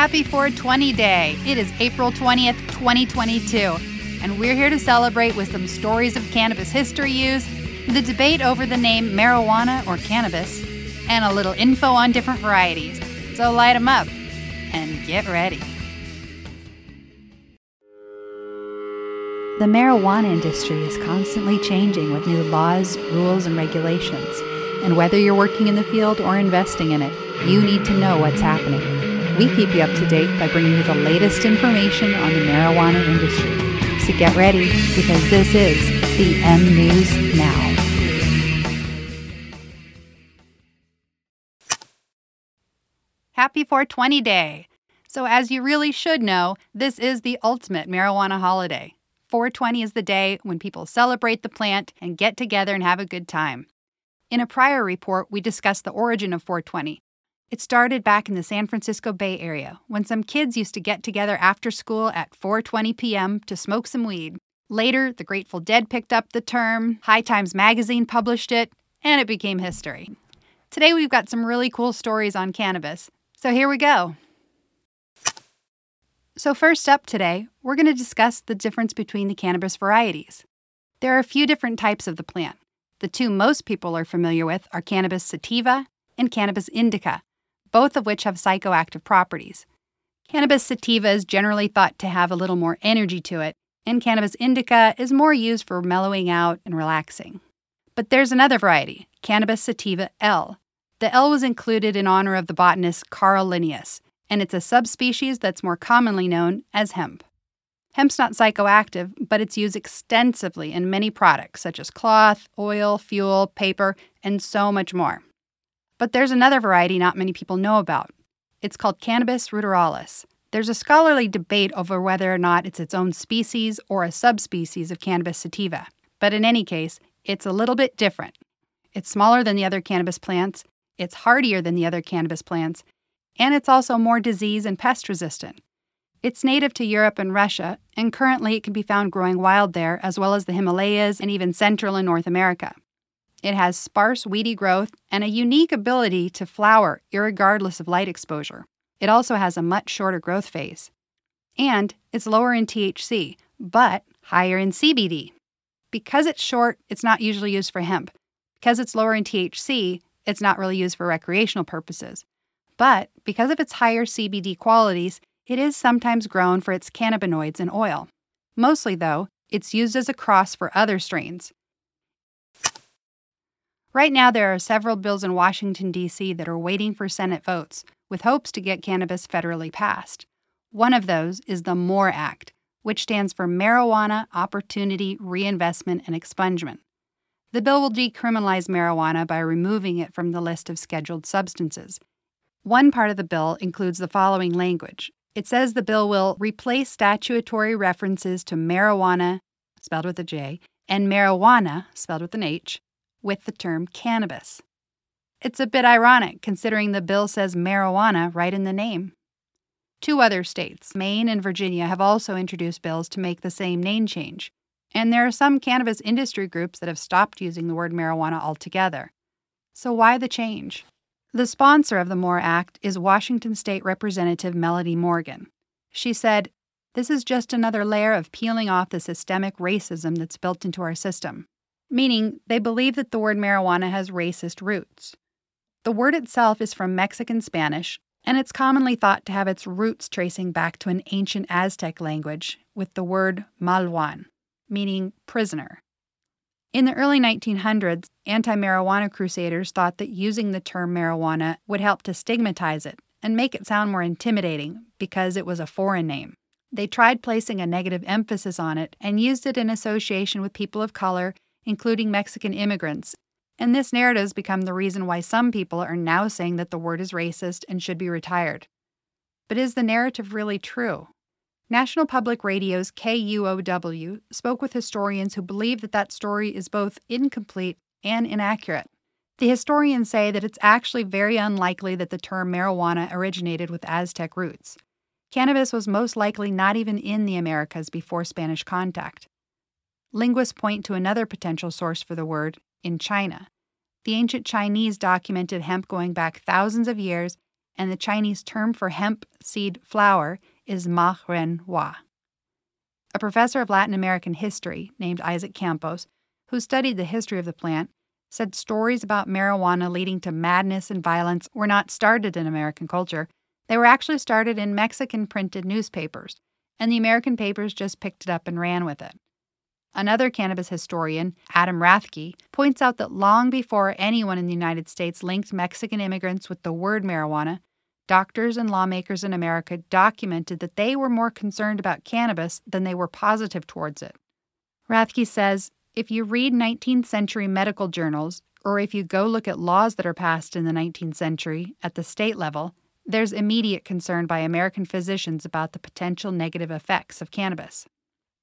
Happy 420 Day. It is April 20th, 2022, and we're here to celebrate with some stories of cannabis history use, the debate over the name marijuana or cannabis, and a little info on different varieties. So light 'em up and get ready. The marijuana industry is constantly changing with new laws, rules, and regulations. And whether you're working in the field or investing in it, you need to know what's happening. We keep you up to date by bringing you the latest information on the marijuana industry. So get ready because this is the M News Now. Happy 420 Day! So, as you really should know, this is the ultimate marijuana holiday. 420 is the day when people celebrate the plant and get together and have a good time. In a prior report, we discussed the origin of 420. It started back in the San Francisco Bay Area when some kids used to get together after school at 4:20 p.m. to smoke some weed. Later, the Grateful Dead picked up the term, High Times magazine published it, and it became history. Today we've got some really cool stories on cannabis. So here we go. So, first up today, we're going to discuss the difference between the cannabis varieties. There are a few different types of the plant. The two most people are familiar with are cannabis sativa and cannabis indica, both of which have psychoactive properties. Cannabis sativa is generally thought to have a little more energy to it, and cannabis indica is more used for mellowing out and relaxing. But there's another variety, cannabis sativa L. The L was included in honor of the botanist Carl Linnaeus, and it's a subspecies that's more commonly known as hemp. Hemp's not psychoactive, but it's used extensively in many products such as cloth, oil, fuel, paper, and so much more. But there's another variety not many people know about. It's called Cannabis ruderalis. There's a scholarly debate over whether or not it's its own species or a subspecies of Cannabis sativa. But in any case, it's a little bit different. It's smaller than the other cannabis plants, it's hardier than the other cannabis plants, and it's also more disease and pest resistant. It's native to Europe and Russia, and currently it can be found growing wild there, as well as the Himalayas and even Central and North America. It has sparse, weedy growth and a unique ability to flower regardless of light exposure. It also has a much shorter growth phase. And it's lower in THC, but higher in CBD. Because it's short, it's not usually used for hemp. Because it's lower in THC, it's not really used for recreational purposes. But because of its higher CBD qualities, it is sometimes grown for its cannabinoids and oil. Mostly, though, it's used as a cross for other strains. Right now, there are several bills in Washington, D.C. that are waiting for Senate votes, with hopes to get cannabis federally passed. One of those is the MORE Act, which stands for Marijuana Opportunity Reinvestment and Expungement. The bill will decriminalize marijuana by removing it from the list of scheduled substances. One part of the bill includes the following language it says the bill will replace statutory references to marijuana, spelled with a J, and marijuana, spelled with an H, with the term cannabis. It's a bit ironic considering the bill says marijuana right in the name. Two other states, Maine and Virginia, have also introduced bills to make the same name change. And there are some cannabis industry groups that have stopped using the word marijuana altogether. So, why the change? The sponsor of the MORE Act is Washington State Representative Melanie Morgan. She said, This is just another layer of peeling off the systemic racism that's built into our system, meaning they believe that the word marijuana has racist roots. The word itself is from Mexican Spanish, and it's commonly thought to have its roots tracing back to an ancient Aztec language with the word malwan, meaning prisoner. In the early 1900s, anti marijuana crusaders thought that using the term marijuana would help to stigmatize it and make it sound more intimidating because it was a foreign name. They tried placing a negative emphasis on it and used it in association with people of color, including Mexican immigrants. And this narrative has become the reason why some people are now saying that the word is racist and should be retired. But is the narrative really true? National Public Radio's KUOW spoke with historians who believe that that story is both incomplete and inaccurate. The historians say that it's actually very unlikely that the term marijuana originated with Aztec roots. Cannabis was most likely not even in the Americas before Spanish contact. Linguists point to another potential source for the word in China. The ancient Chinese documented hemp going back thousands of years, and the Chinese term for hemp seed flower is ma ren hua. A professor of Latin American history named Isaac Campos, who studied the history of the plant, said stories about marijuana leading to madness and violence were not started in American culture. They were actually started in Mexican printed newspapers, and the American papers just picked it up and ran with it. Another cannabis historian, Adam Rathge, points out that long before anyone in the United States linked Mexican immigrants with the word marijuana, doctors and lawmakers in America documented that they were more concerned about cannabis than they were positive towards it. Rathge says if you read 19th century medical journals, or if you go look at laws that are passed in the 19th century at the state level, there's immediate concern by American physicians about the potential negative effects of cannabis.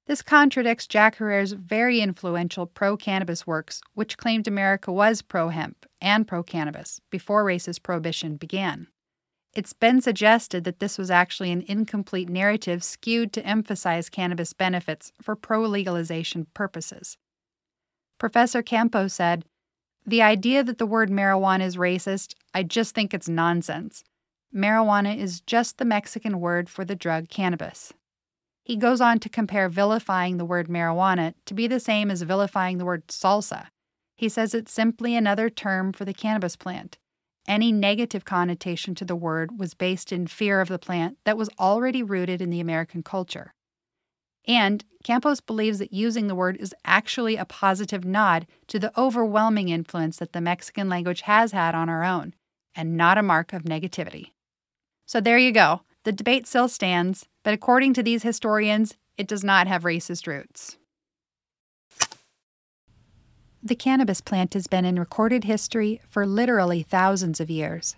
This contradicts Jack Herer's very influential pro cannabis works, which claimed America was pro hemp and pro cannabis before racist prohibition began. It's been suggested that this was actually an incomplete narrative skewed to emphasize cannabis benefits for pro legalization purposes. Professor Campos said, The idea that the word marijuana is racist, I just think it's nonsense. Marijuana is just the Mexican word for the drug cannabis. He goes on to compare vilifying the word marijuana to be the same as vilifying the word salsa. He says it's simply another term for the cannabis plant. Any negative connotation to the word was based in fear of the plant that was already rooted in the American culture. And Campos believes that using the word is actually a positive nod to the overwhelming influence that the Mexican language has had on our own, and not a mark of negativity. So there you go. The debate still stands, but according to these historians, it does not have racist roots. The cannabis plant has been in recorded history for literally thousands of years.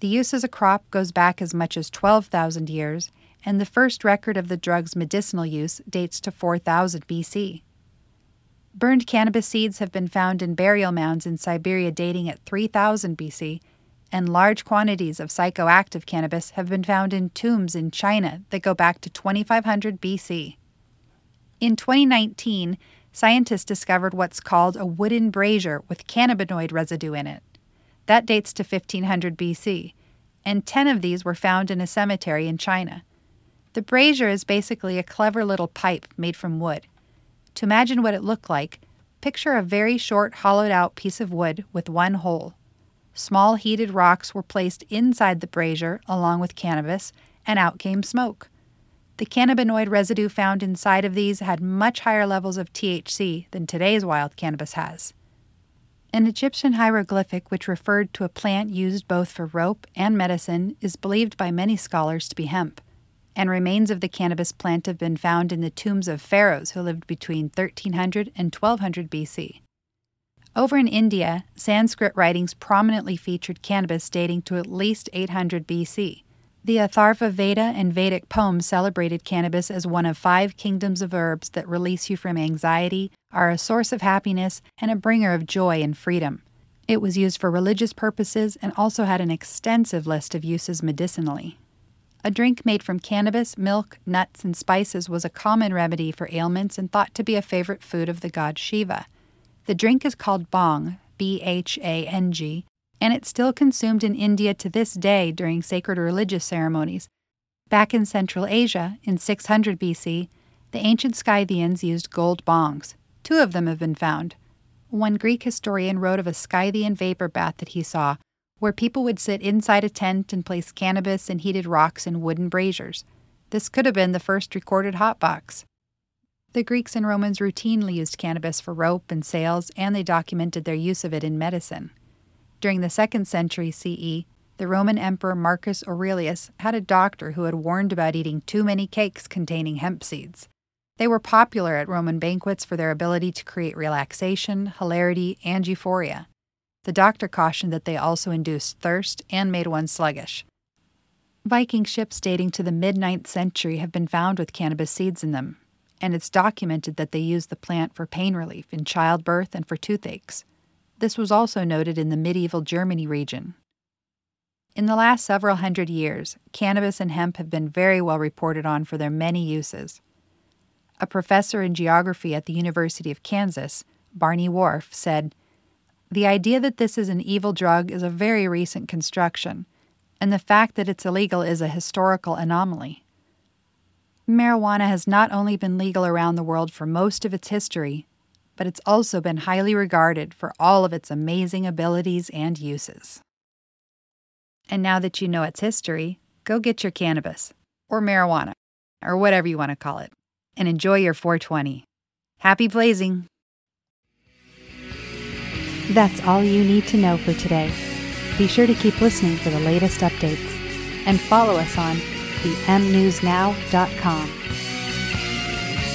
The use as a crop goes back as much as 12,000 years, and the first record of the drug's medicinal use dates to 4000 BC. Burned cannabis seeds have been found in burial mounds in Siberia dating at 3000 BC and large quantities of psychoactive cannabis have been found in tombs in China that go back to 2500 BC. In 2019, scientists discovered what's called a wooden brazier with cannabinoid residue in it. That dates to 1500 BC, and 10 of these were found in a cemetery in China. The brazier is basically a clever little pipe made from wood. To imagine what it looked like, picture a very short, hollowed out piece of wood with one hole. Small heated rocks were placed inside the brazier along with cannabis, and out came smoke. The cannabinoid residue found inside of these had much higher levels of THC than today's wild cannabis has. An Egyptian hieroglyphic which referred to a plant used both for rope and medicine is believed by many scholars to be hemp, and remains of the cannabis plant have been found in the tombs of pharaohs who lived between 1300 and 1200 BC. Over in India, Sanskrit writings prominently featured cannabis dating to at least 800 BC. The Atharva Veda and Vedic poems celebrated cannabis as one of five kingdoms of herbs that release you from anxiety, are a source of happiness, and a bringer of joy and freedom. It was used for religious purposes and also had an extensive list of uses medicinally. A drink made from cannabis, milk, nuts, and spices was a common remedy for ailments and thought to be a favorite food of the god Shiva. The drink is called bhang, B H A N G, and it's still consumed in India to this day during sacred religious ceremonies. Back in Central Asia, in 600 BC, the ancient Scythians used gold bongs. Two of them have been found. One Greek historian wrote of a Scythian vapor bath that he saw, where people would sit inside a tent and place cannabis and heated rocks in wooden braziers. This could have been the first recorded hot box. The Greeks and Romans routinely used cannabis for rope and sails, and they documented their use of it in medicine. During the 2nd century CE, the Roman Emperor Marcus Aurelius had a doctor who had warned about eating too many cakes containing hemp seeds. They were popular at Roman banquets for their ability to create relaxation, hilarity, and euphoria. The doctor cautioned that they also induced thirst and made one sluggish. Viking ships dating to the mid 9th century have been found with cannabis seeds in them, and it's documented that they used the plant for pain relief in childbirth and for toothaches. This was also noted in the medieval Germany region. In the last several hundred years, cannabis and hemp have been very well reported on for their many uses. A professor in geography at the University of Kansas, Barney Warf, said, The idea that this is an evil drug is a very recent construction. and the fact that it's illegal is a historical anomaly. Marijuana has not only been legal around the world for most of its history, but it's also been highly regarded for all of its amazing abilities and uses. And now that you know its history, go get your cannabis, or marijuana, or whatever you want to call it, and enjoy your 420. Happy blazing! That's all you need to know for today. Be sure to keep listening for the latest updates and follow us on themnewsnow.com.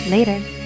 Later.